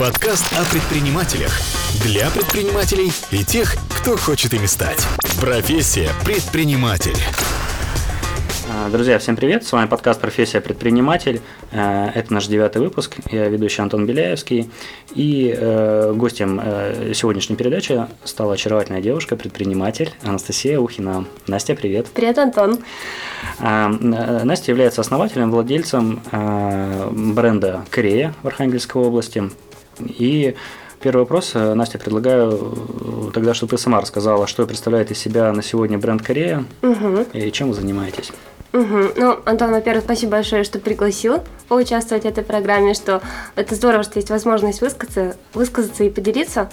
Подкаст о предпринимателях. Для предпринимателей и тех, кто хочет ими стать. Профессия предприниматель. А, Друзья, всем привет! С вами подкаст «Профессия предприниматель». Э, Это наш девятый выпуск. Я ведущий Антон Беляевский. И э, гостем э, сегодняшней передачи стала очаровательная девушка, предприниматель Анастасия Ухина. Настя, привет! Привет, Антон. А, Настя является основателем, владельцем бренда «Корея» в Архангельской области. И первый вопрос, э, Настя, предлагаю э, тогда, чтобы ты сама рассказала, что представляет из себя на сегодня бренд «Корея» Угу. и чем вы занимаетесь. Угу. Ну, Антон, во-первых, спасибо большое, что пригласил поучаствовать в этой программе, что это здорово, что есть возможность высказаться, высказаться и поделиться.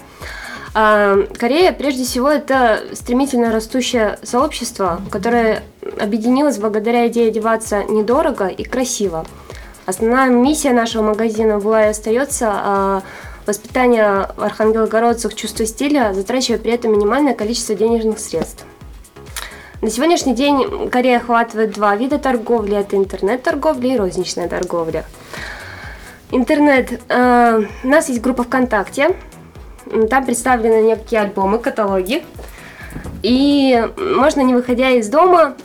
А, Корея, прежде всего, это стремительно растущее сообщество, которое объединилось благодаря идее одеваться недорого и красиво. Основная миссия нашего магазина была и остается а, воспитание архангелогородцев чувства стиля, затрачивая при этом минимальное количество денежных средств. На сегодняшний день Корея охватывает два вида торговли. Это интернет-торговля и розничная торговля. Интернет. э, у нас есть группа ВКонтакте. Там представлены некие альбомы, каталоги. И можно, не выходя из дома,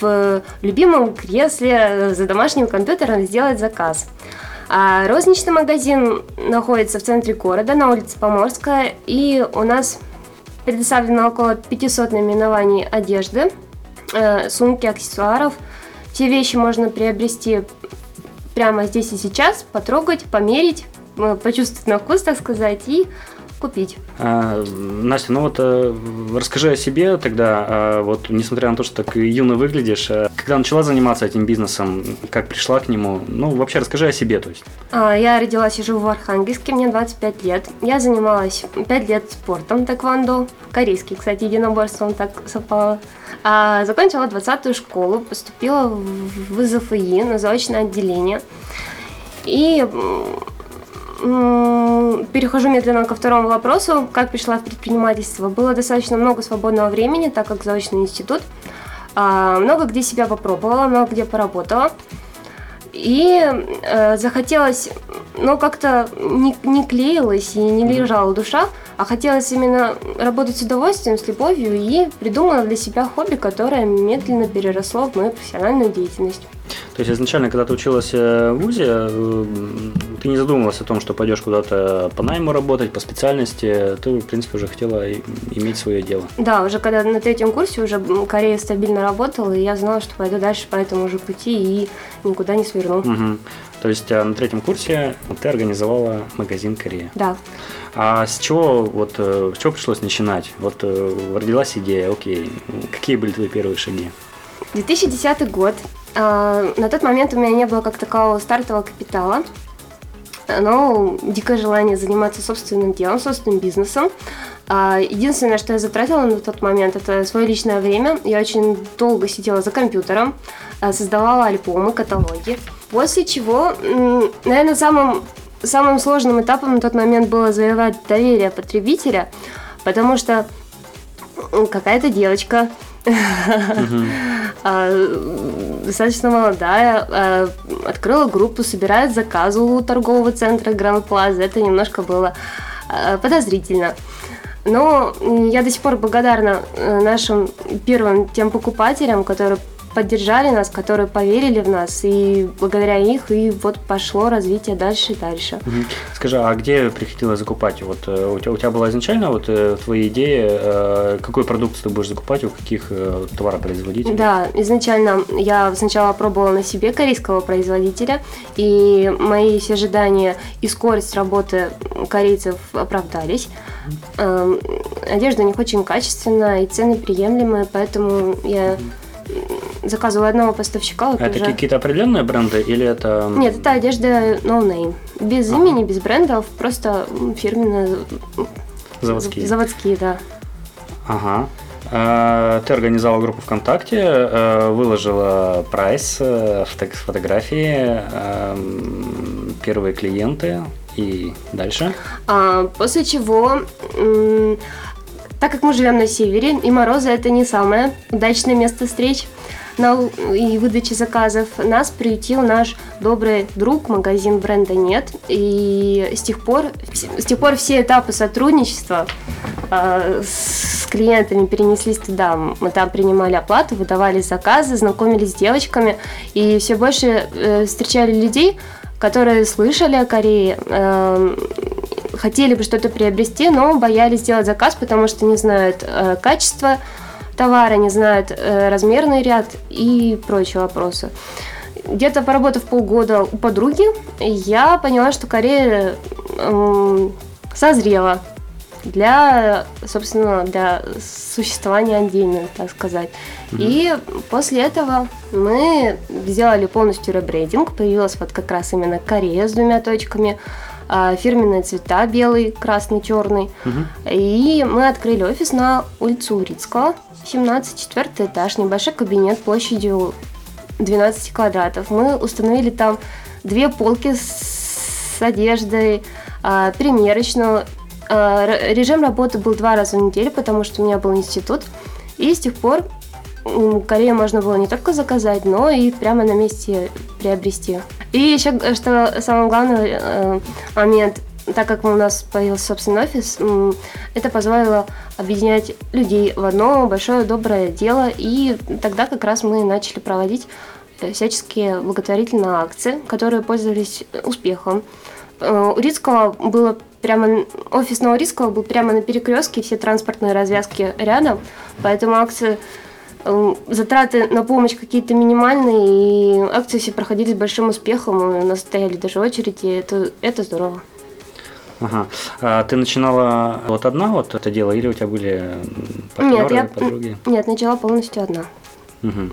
в любимом кресле э, за домашним компьютером сделать заказ. А розничный магазин находится в центре города, на улице Поморская. И у нас предоставлено около 500 наименований одежды, э, сумки, аксессуаров. Все вещи можно приобрести прямо здесь и сейчас, потрогать, померить, э, почувствовать на вкус, так сказать, и купить. А, Настя, ну вот э, расскажи о себе тогда, а, вот несмотря на то, что так юно выглядишь, э, когда начала заниматься этим бизнесом, как пришла к нему, ну вообще расскажи о себе, то есть. А, Я родилась и живу в Архангельске, мне 25 лет. Я занималась 5 лет спортом тэквондо, корейский, кстати, единоборством так совпало. А, закончила 20-ю школу, поступила в ИЗФИ на заочное отделение. И перехожу медленно ко второму вопросу, как пришла в предпринимательство. Было достаточно много свободного времени, так как заочный институт. А, много где себя попробовала, много где поработала. И э, захотелось, ну, как-то не, не клеилась и не лежала душа, а хотелось именно работать с удовольствием, с любовью, и придумала для себя хобби, которое медленно переросло в мою профессиональную деятельность. То есть изначально, когда ты училась э, в ВУЗе, э, ты не задумывалась о том, что пойдешь куда-то по найму работать, по специальности, ты, в принципе, уже хотела иметь свое дело. Да, уже когда на третьем курсе уже Корея стабильно работала, и я знала, что пойду дальше по этому же пути и никуда не сверну. Мгм. То есть э, на третьем курсе ты организовала магазин Корея. Да. А с чего вот э, с чего пришлось начинать? Вот э, родилась идея, окей. Какие были твои первые шаги? 2010 год. А, На тот момент у меня не было как такового стартового капитала, но дикое желание заниматься собственным делом, собственным бизнесом. А, Единственное, что я затратила на тот момент, это свое личное время. Я очень долго сидела за компьютером, а, создавала альбомы, каталоги. После чего, наверное, самым, самым сложным этапом на тот момент было завоевать доверие потребителя, потому что какая-то девочка достаточно молодая, а, открыла группу, собирает заказы у торгового центра Гранд Плаза. Это немножко было а, подозрительно. Но я до сих пор благодарна э, нашим первым тем покупателям, которые поддержали нас, которые поверили в нас, и благодаря их и вот пошло развитие дальше и дальше. Скажи, а где приходилось закупать? Вот э, у тебя, у тебя была изначально вот э, твоя идея, э, какой продукт ты будешь закупать, у каких э, товаропроизводителей? Да, изначально я сначала пробовала на себе корейского производителя, и мои ожидания и скорость работы корейцев оправдались. Эм, Одежда у них очень качественная и цены приемлемые, поэтому я заказывала одного поставщика. вот А это какие-то определенные бренды или это... Нет, это одежда no name. Без Ага. имени, без брендов, просто фирменные Заводские. заводские, да. Ага. А, Ты организовала группу ВКонтакте, э, выложила прайс, э, фото- фотографии, эм, первые клиенты и дальше. А, после чего, так как мы живем на севере, и морозы это не самое удачное место встреч, на, и выдаче заказов, нас приютил наш добрый друг, магазин бренда «Нет». И с тех пор, с тех пор все этапы сотрудничества э, с клиентами перенеслись туда. Мы там принимали оплату, выдавали заказы, знакомились с девочками. И все больше э, встречали людей, которые слышали о Корее, э, хотели бы что-то приобрести, но боялись сделать заказ, потому что не знают э, качество товара, не знают э, размерный ряд и прочие вопросы. Где-то поработав полгода у подруги, я поняла, что Корея созрела для, собственно, для существования отдельно, так сказать. Mm-hmm. И после этого мы сделали полностью ребрейдинг. Появилась вот как раз именно Корея с двумя точками, фирменные цвета белый, красный, черный. Mm-hmm. И мы открыли офис на улице Урицкого, 17, четвертый этаж, небольшой кабинет площадью 12 квадратов. Мы установили там две полки с одеждой, а, примерочную Э, режим работы был два раза в неделю, потому что у меня был институт. И с тех пор Корею можно было не только заказать, но и прямо на месте приобрести. И еще, что самый главный э, момент, так как у нас появился собственный офис, это позволило объединять людей в одно большое доброе дело. И тогда как раз мы начали проводить э, всяческие благотворительные акции, которые пользовались успехом. У Рицкого было прямо офис Новорисского был прямо на перекрестке, все транспортные развязки рядом, поэтому акции э, затраты на помощь какие-то минимальные, и акции все проходили с большим успехом, у нас стояли даже очереди, это, это здорово. Ага. А ты начинала вот одна вот это дело, или у тебя были партнеры, нет, я, подруги? Нет, начала полностью одна. Угу.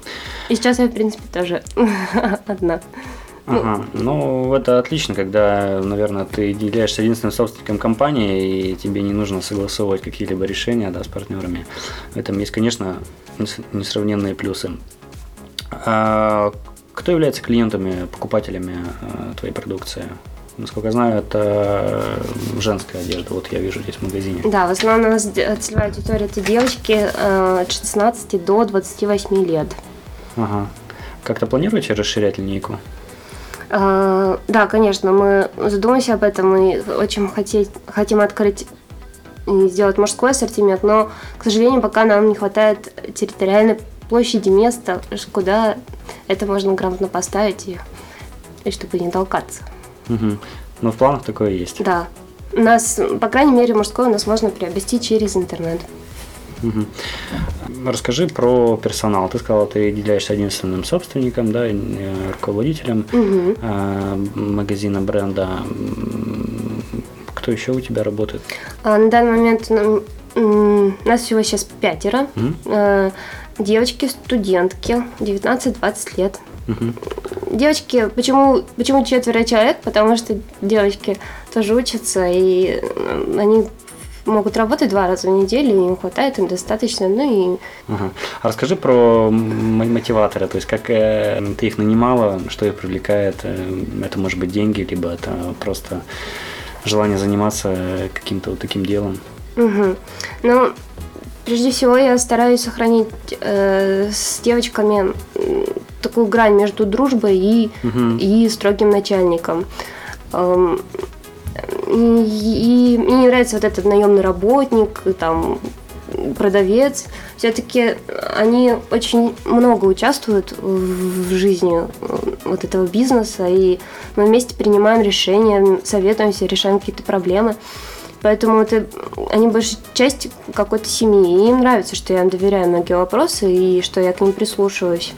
И сейчас я, в принципе, тоже одна. Ага, ну это отлично, когда, наверное, ты являешься единственным собственником компании, и тебе не нужно согласовывать какие-либо решения да, с партнерами. В этом есть, конечно, несравненные плюсы. А кто является клиентами, покупателями а, твоей продукции? Насколько я знаю, это женская одежда. Вот я вижу здесь в магазине. Да, в основном у нас целевая аудитория это девочки а, от 16 до 28 лет. Ага. Как-то планируете расширять линейку? А, да, конечно, мы задумаемся об этом и очень хотеть, хотим открыть сделать мужской ассортимент, но, к сожалению, пока нам не хватает территориальной площади места, куда это можно грамотно поставить и, и чтобы не толкаться. Угу. Но в планах такое есть. Да. У нас, по крайней мере, мужской у нас можно приобрести через интернет. Угу. Расскажи про персонал. Ты сказала, ты являешься единственным собственником, да, э, руководителем угу. магазина бренда. Кто еще у тебя работает? А, на данный момент нас всего сейчас пятеро. Угу. Девочки, студентки, 19-20 лет. Угу. Девочки, почему, почему четверо человек? Потому что девочки тоже учатся, и они могут работать два раза в неделю, им хватает, им достаточно, ну и... Ага. А расскажи про мотиваторы, то есть как э, ты их нанимала, что их привлекает, э, это может быть деньги, либо это просто желание заниматься каким-то вот таким делом? Угу. Ну, прежде всего я стараюсь сохранить э, с девочками такую грань между дружбой и, угу. и строгим начальником. Эм, и, и мне не нравится вот этот наемный работник, там, продавец. Все-таки они очень много участвуют в жизни вот этого бизнеса, и мы вместе принимаем решения, советуемся, решаем какие-то проблемы. Поэтому это они большая часть какой-то семьи. И им нравится, что я им доверяю многие вопросы и что я к ним прислушиваюсь.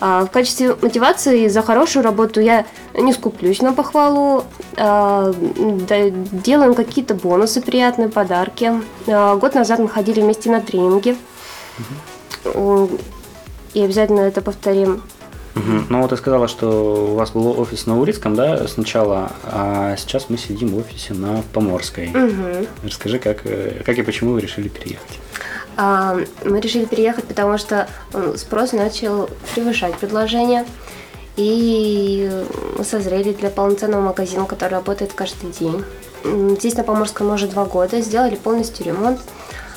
А, в качестве мотивации за хорошую работу я не скуплюсь на похвалу. А, делаем какие-то бонусы, приятные подарки. А, год назад мы ходили вместе на тренинги. И обязательно это повторим. Угу. Ну вот ты сказала, что у вас был офис на Урицком, да, сначала, а сейчас мы сидим в офисе на Поморской. Угу. Расскажи, как, э, как и почему вы решили переехать? А, мы решили переехать, потому что спрос начал превышать предложение. И мы созрели для полноценного магазина, который работает каждый день. Здесь на Поморском уже два года. Сделали полностью ремонт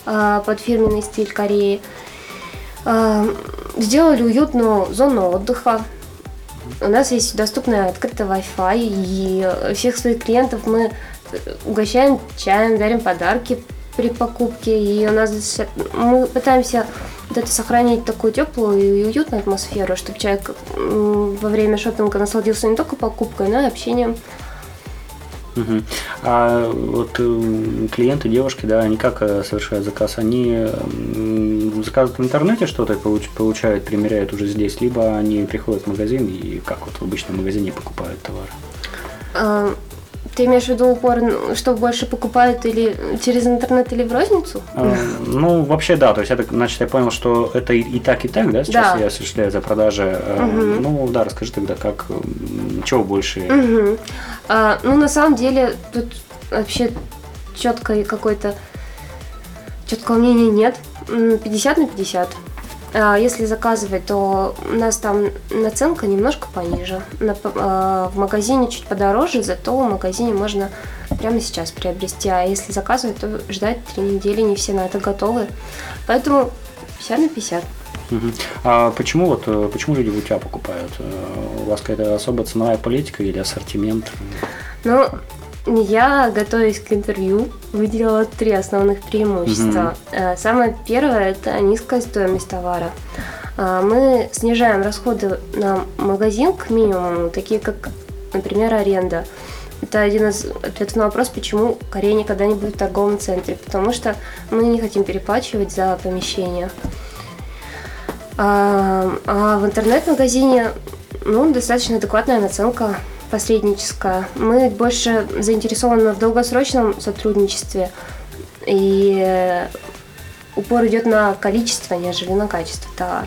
а, под фирменный стиль Кореи. Э, сделали уютную зону отдыха. У нас есть доступный открытый Wi-Fi, и всех своих клиентов мы угощаем чаем, дарим подарки при покупке, и у нас мы пытаемся вот это сохранить такую теплую и уютную атмосферу, чтобы человек во время шопинга насладился не только покупкой, но и общением. Угу. А вот э, клиенты, девушки, да, они как э, совершают заказ? Они заказывают в интернете что-то, получают, примеряют уже здесь, либо они приходят в магазин и как вот в обычном магазине покупают товар? Ты имеешь в виду упор, что больше покупают или через интернет, или в розницу? А, ну, вообще, да. То есть, это, значит, я понял, что это и, и так, и так, да, сейчас да. я осуществляю за продажи. Угу. Ну, да, расскажи тогда, как, чего больше? Угу. А, ну, на самом деле, тут вообще четкой какой-то четкого мнения нет. 50 на 50. А, если заказывать, то у нас там наценка немножко пониже. А, в магазине чуть подороже, зато в магазине можно прямо сейчас приобрести. А если заказывать, то ждать три недели, не все на это готовы. Поэтому 50 на 50. Угу. А почему вот э, почему люди у тебя покупают? Э, у вас какая-то особая ценовая политика или ассортимент? Ну, я, готовясь к интервью, выделила три основных преимущества. Угу. Самое первое – это низкая стоимость товара. Э, мы снижаем расходы на магазин к минимуму, такие как, например, аренда. Это один из ответов на вопрос, почему Корея никогда не будет в торговом центре. Потому что мы не хотим переплачивать за помещение. А, а в интернет-магазине ну, достаточно адекватная наценка посредническая. Мы больше заинтересованы в долгосрочном сотрудничестве, и упор идет на количество, нежели на качество товара.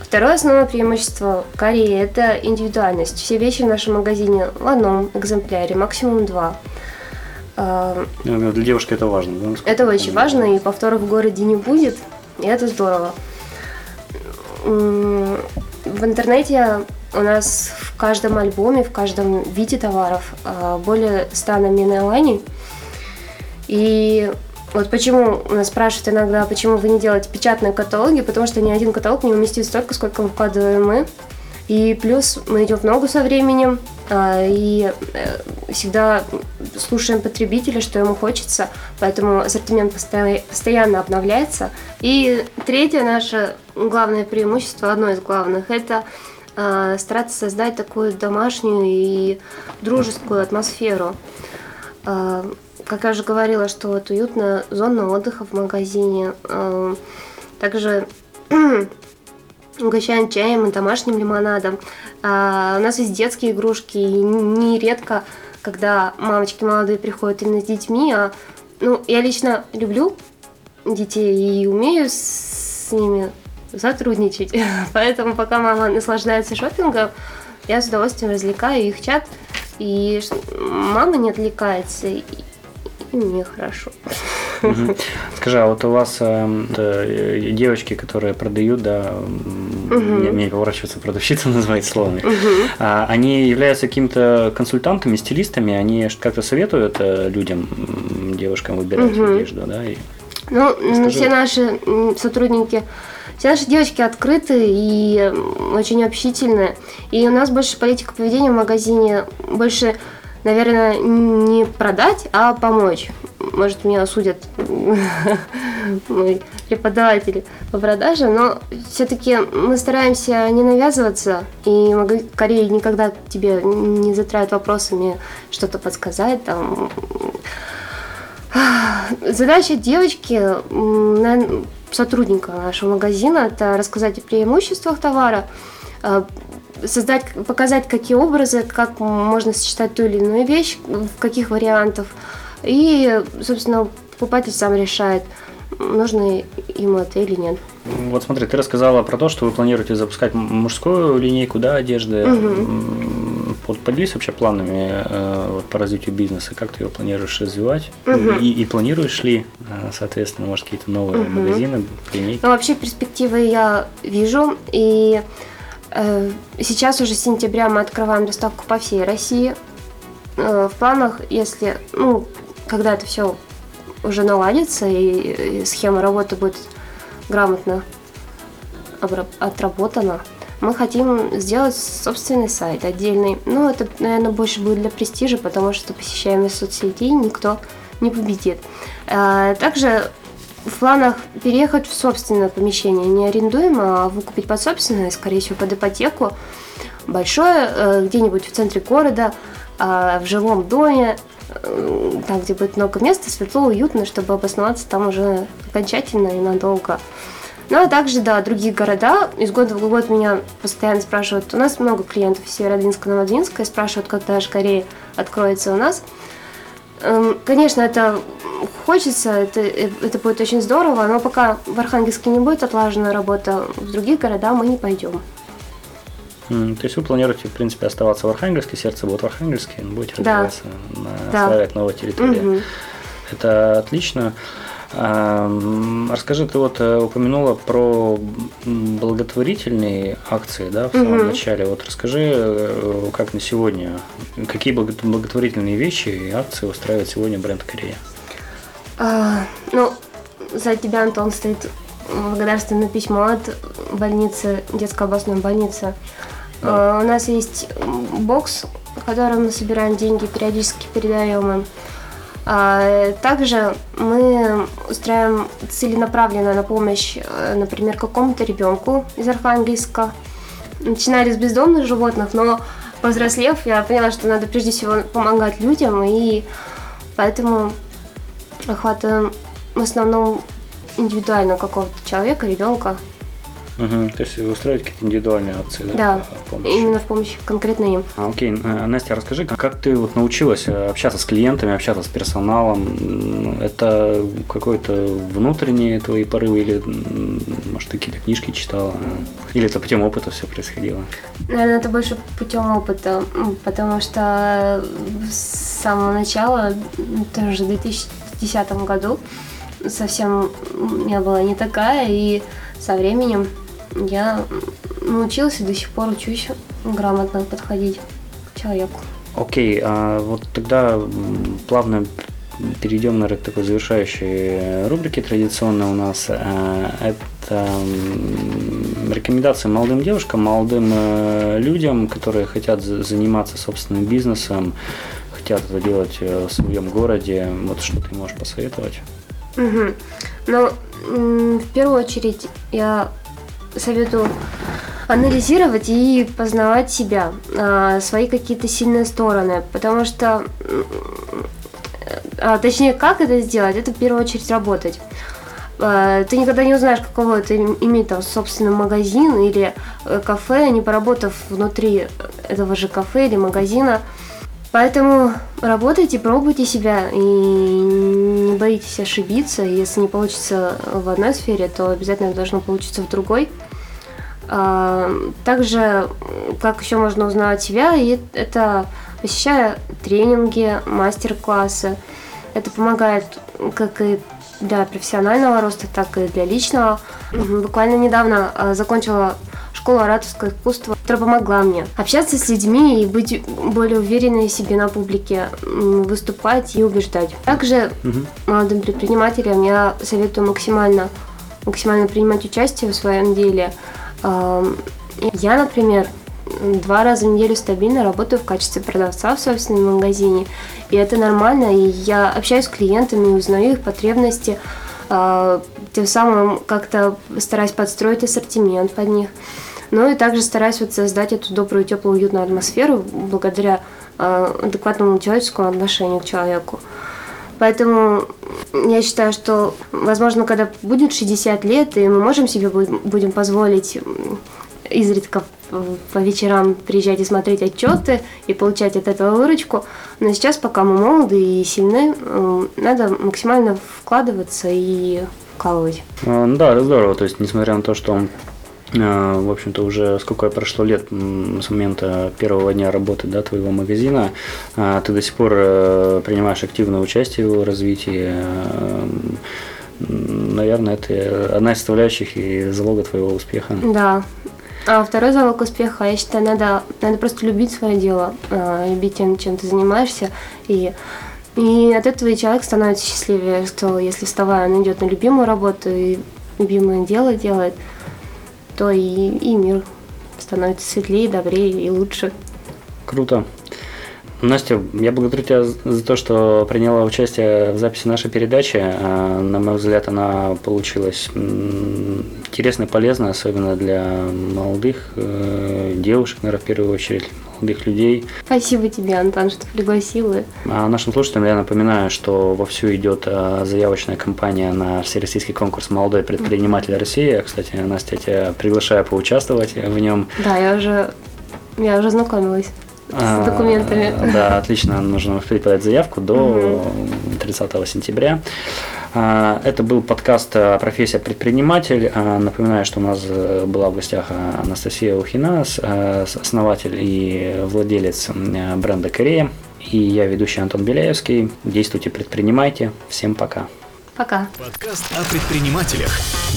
Второе основное преимущество Кореи – это индивидуальность. Все вещи в нашем магазине в одном экземпляре, максимум два. Ну, для девушки это важно. Да? Это очень важно, и повторов в городе не будет, и это здорово. В интернете у нас в каждом альбоме, в каждом виде товаров а, более 100 наименований. И вот почему нас спрашивают иногда, почему вы не делаете печатные каталоги, потому что ни один каталог не уместит столько, сколько вкладываем мы. И плюс мы идем в ногу со временем, а, и э, всегда слушаем потребителя, что ему хочется, поэтому ассортимент постоянно обновляется. И третье наше главное преимущество, одно из главных, это э, стараться создать такую домашнюю и дружескую атмосферу. Э, как я уже говорила, что вот уютная зона отдыха в магазине. Э, также угощаем чаем и домашним лимонадом. А, у нас есть детские игрушки, и нередко, когда мамочки молодые приходят именно с детьми, а ну, я лично люблю детей и умею с ними сотрудничать. Поэтому пока мама наслаждается шопингом, я с удовольствием развлекаю их чат. И мама не отвлекается, и, мне хорошо. Скажи, а вот у вас эм, э, девочки, которые продают, да, угу. мне, мне поворачиваться продавщица называть словно, угу. а, они являются какими-то консультантами, стилистами, они как-то советуют э, людям, девушкам выбирать угу. одежду, да? И... Ну, Скажи. все наши сотрудники все наши девочки открыты и очень общительные. И у нас больше политика поведения в магазине, больше, наверное, не продать, а помочь. Может, меня осудят мои преподаватели по продаже, но все-таки мы стараемся не навязываться, и Корея никогда тебе не затравит вопросами что-то подсказать, там, Задача девочки, сотрудника нашего магазина, это рассказать о преимуществах товара, э, создать, показать, какие образы, как можно сочетать ту или иную вещь, в каких вариантах. И, собственно, покупатель сам решает, нужно ему это или нет. Вот смотри, ты рассказала про то, что вы планируете запускать мужскую линейку да, одежды. Угу. Вот поделись вообще планами э, вот, по развитию бизнеса, как ты его планируешь развивать угу. и, и планируешь ли, э, соответственно, может какие-то новые угу. магазины, линейки? Ну вообще перспективы я вижу и э, сейчас уже с сентября мы открываем доставку по всей России. Э, в планах, если, ну, когда это все уже наладится и, и схема работы будет грамотно отработано. Мы хотим сделать собственный сайт отдельный. Но это, наверное, больше будет для престижа, потому что посещаемость соцсетей никто не победит. А, также в планах переехать в собственное помещение, не арендуемое, а выкупить под собственное, скорее всего, под ипотеку. Большое, э, где-нибудь в центре города, а, в жилом доме, э, там, где будет много места, светло, уютно, чтобы обосноваться там уже окончательно и надолго. Ну, а также, да, другие города. Из года в год меня постоянно спрашивают. У нас много клиентов из Северодвинска, Новодвинска, и спрашивают, когда же Корея откроется у нас. Эм, конечно, это хочется, это, это будет очень здорово, но пока в Архангельске не будет отлажена работа, в других городах мы не пойдем. Mm, то есть вы планируете, в принципе, оставаться в Архангельске, сердце будет в Архангельске, будете развиваться, да. осваивать да. новые территории. Угу. Это отлично. Расскажи, ты вот э, упомянула про благотворительные акции, да, в самом угу. начале. Вот расскажи, э, как на сегодня, какие благотворительные вещи и акции устраивает сегодня бренд Корея? А, ну, за тебя, Антон, стоит благодарственное письмо от больницы, детской областной больницы. Да. А, у нас есть бокс, в котором мы собираем деньги, периодически передаем им. А, также мы устраиваем целенаправленно на помощь, э, например, какому-то ребенку из Архангельска. Начинали с бездомных животных, но повзрослев, я поняла, что надо прежде всего помогать людям, и поэтому охватываем в основном индивидуально какого-то человека, ребенка. Угу. То есть вы устраиваете какие-то индивидуальные акции, да? Да, в именно в помощи конкретно им. А, окей, э, Настя, расскажи, как ты вот научилась э, общаться с клиентами, общаться с персоналом? Это какой-то внутренние твои порывы или, может, ты какие-то книжки читала? Или это путем опыта все происходило? Наверное, это больше путем опыта, потому что с самого начала, тоже в 2010 году, совсем я была не такая, и со временем я научилась и до сих пор учусь грамотно подходить к человеку. Окей, а вот тогда плавно перейдем, наверное, к такой завершающей рубрике традиционной у нас. А, это рекомендации молодым девушкам, молодым э, людям, которые хотят заниматься собственным бизнесом, хотят это делать э, в своем городе. Вот что ты можешь посоветовать? Угу. Ну, в первую очередь я советую анализировать и познавать себя, а, свои какие-то сильные стороны, потому что, а, точнее, как это сделать, это в первую очередь работать. А, ты никогда не узнаешь, каково это иметь там собственный магазин или э, кафе, не поработав внутри этого же кафе или магазина. Поэтому работайте, пробуйте себя и не боитесь ошибиться. Если не получится в одной сфере, то обязательно должно получиться в другой. А, также, как еще можно узнавать себя, это посещая тренинги, мастер-классы. Это помогает как и для профессионального роста, так и для личного. Буквально недавно а, закончила школу ораторского искусства, которая помогла мне общаться с людьми и быть более уверенной в себе на публике, выступать и убеждать. Также угу. молодым предпринимателям я советую максимально, максимально принимать участие в своем деле. Я, например, два раза в неделю стабильно работаю в качестве продавца в собственном магазине. И это нормально, и я общаюсь с клиентами, узнаю их потребности, а, тем самым как-то стараюсь подстроить ассортимент под них. Ну и также стараюсь вот создать эту добрую, теплую, уютную атмосферу благодаря э, адекватному человеческому отношению к человеку. Поэтому я считаю, что, возможно, когда будет 60 лет, и мы можем себе будем позволить изредка по вечерам приезжать и смотреть отчеты и получать от этого выручку. Но сейчас, пока мы молоды и сильны, надо максимально вкладываться и вкалывать. А, да, это здорово. То есть, несмотря на то, что в общем-то, уже сколько прошло лет с момента первого дня работы да, твоего магазина, а, ты до сих пор э, принимаешь активное участие в его развитии. Э, наверное, это одна из составляющих и залога твоего успеха. Да. А второй залог успеха, я считаю, надо, надо просто любить свое дело, э, любить тем, чем ты занимаешься. И, и от этого и человек становится счастливее, что если вставая, он идет на любимую работу и любимое дело делает – то и, и мир становится светлее, добрее и лучше. Круто. Настя, я благодарю тебя за то, что приняла участие в записи нашей передачи. А, на мой взгляд, она получилась интересной, полезной, особенно для молодых э, девушек, наверное, в первую очередь, молодых людей. Спасибо тебе, Антон, что пригласила. А нашим слушателям я напоминаю, что вовсю идет а, заявочная кампания на всероссийский конкурс «Молодой предприниматель России». Кстати, Настя, я тебя приглашаю поучаствовать в нем. Да, я уже, я уже знакомилась с документами. А, да, отлично, нужно успеть подать заявку до 30 сентября. А, это был подкаст «Профессия предприниматель». А, напоминаю, что у нас э, была в гостях Анастасия Ухина, э, основатель и владелец бренда Корея. И я ведущий Антон Беляевский. Действуйте, предпринимайте. Всем пока. Пока. Подкаст о предпринимателях.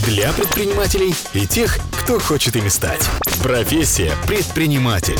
Для предпринимателей и тех, кто хочет ими стать. Профессия предприниматель.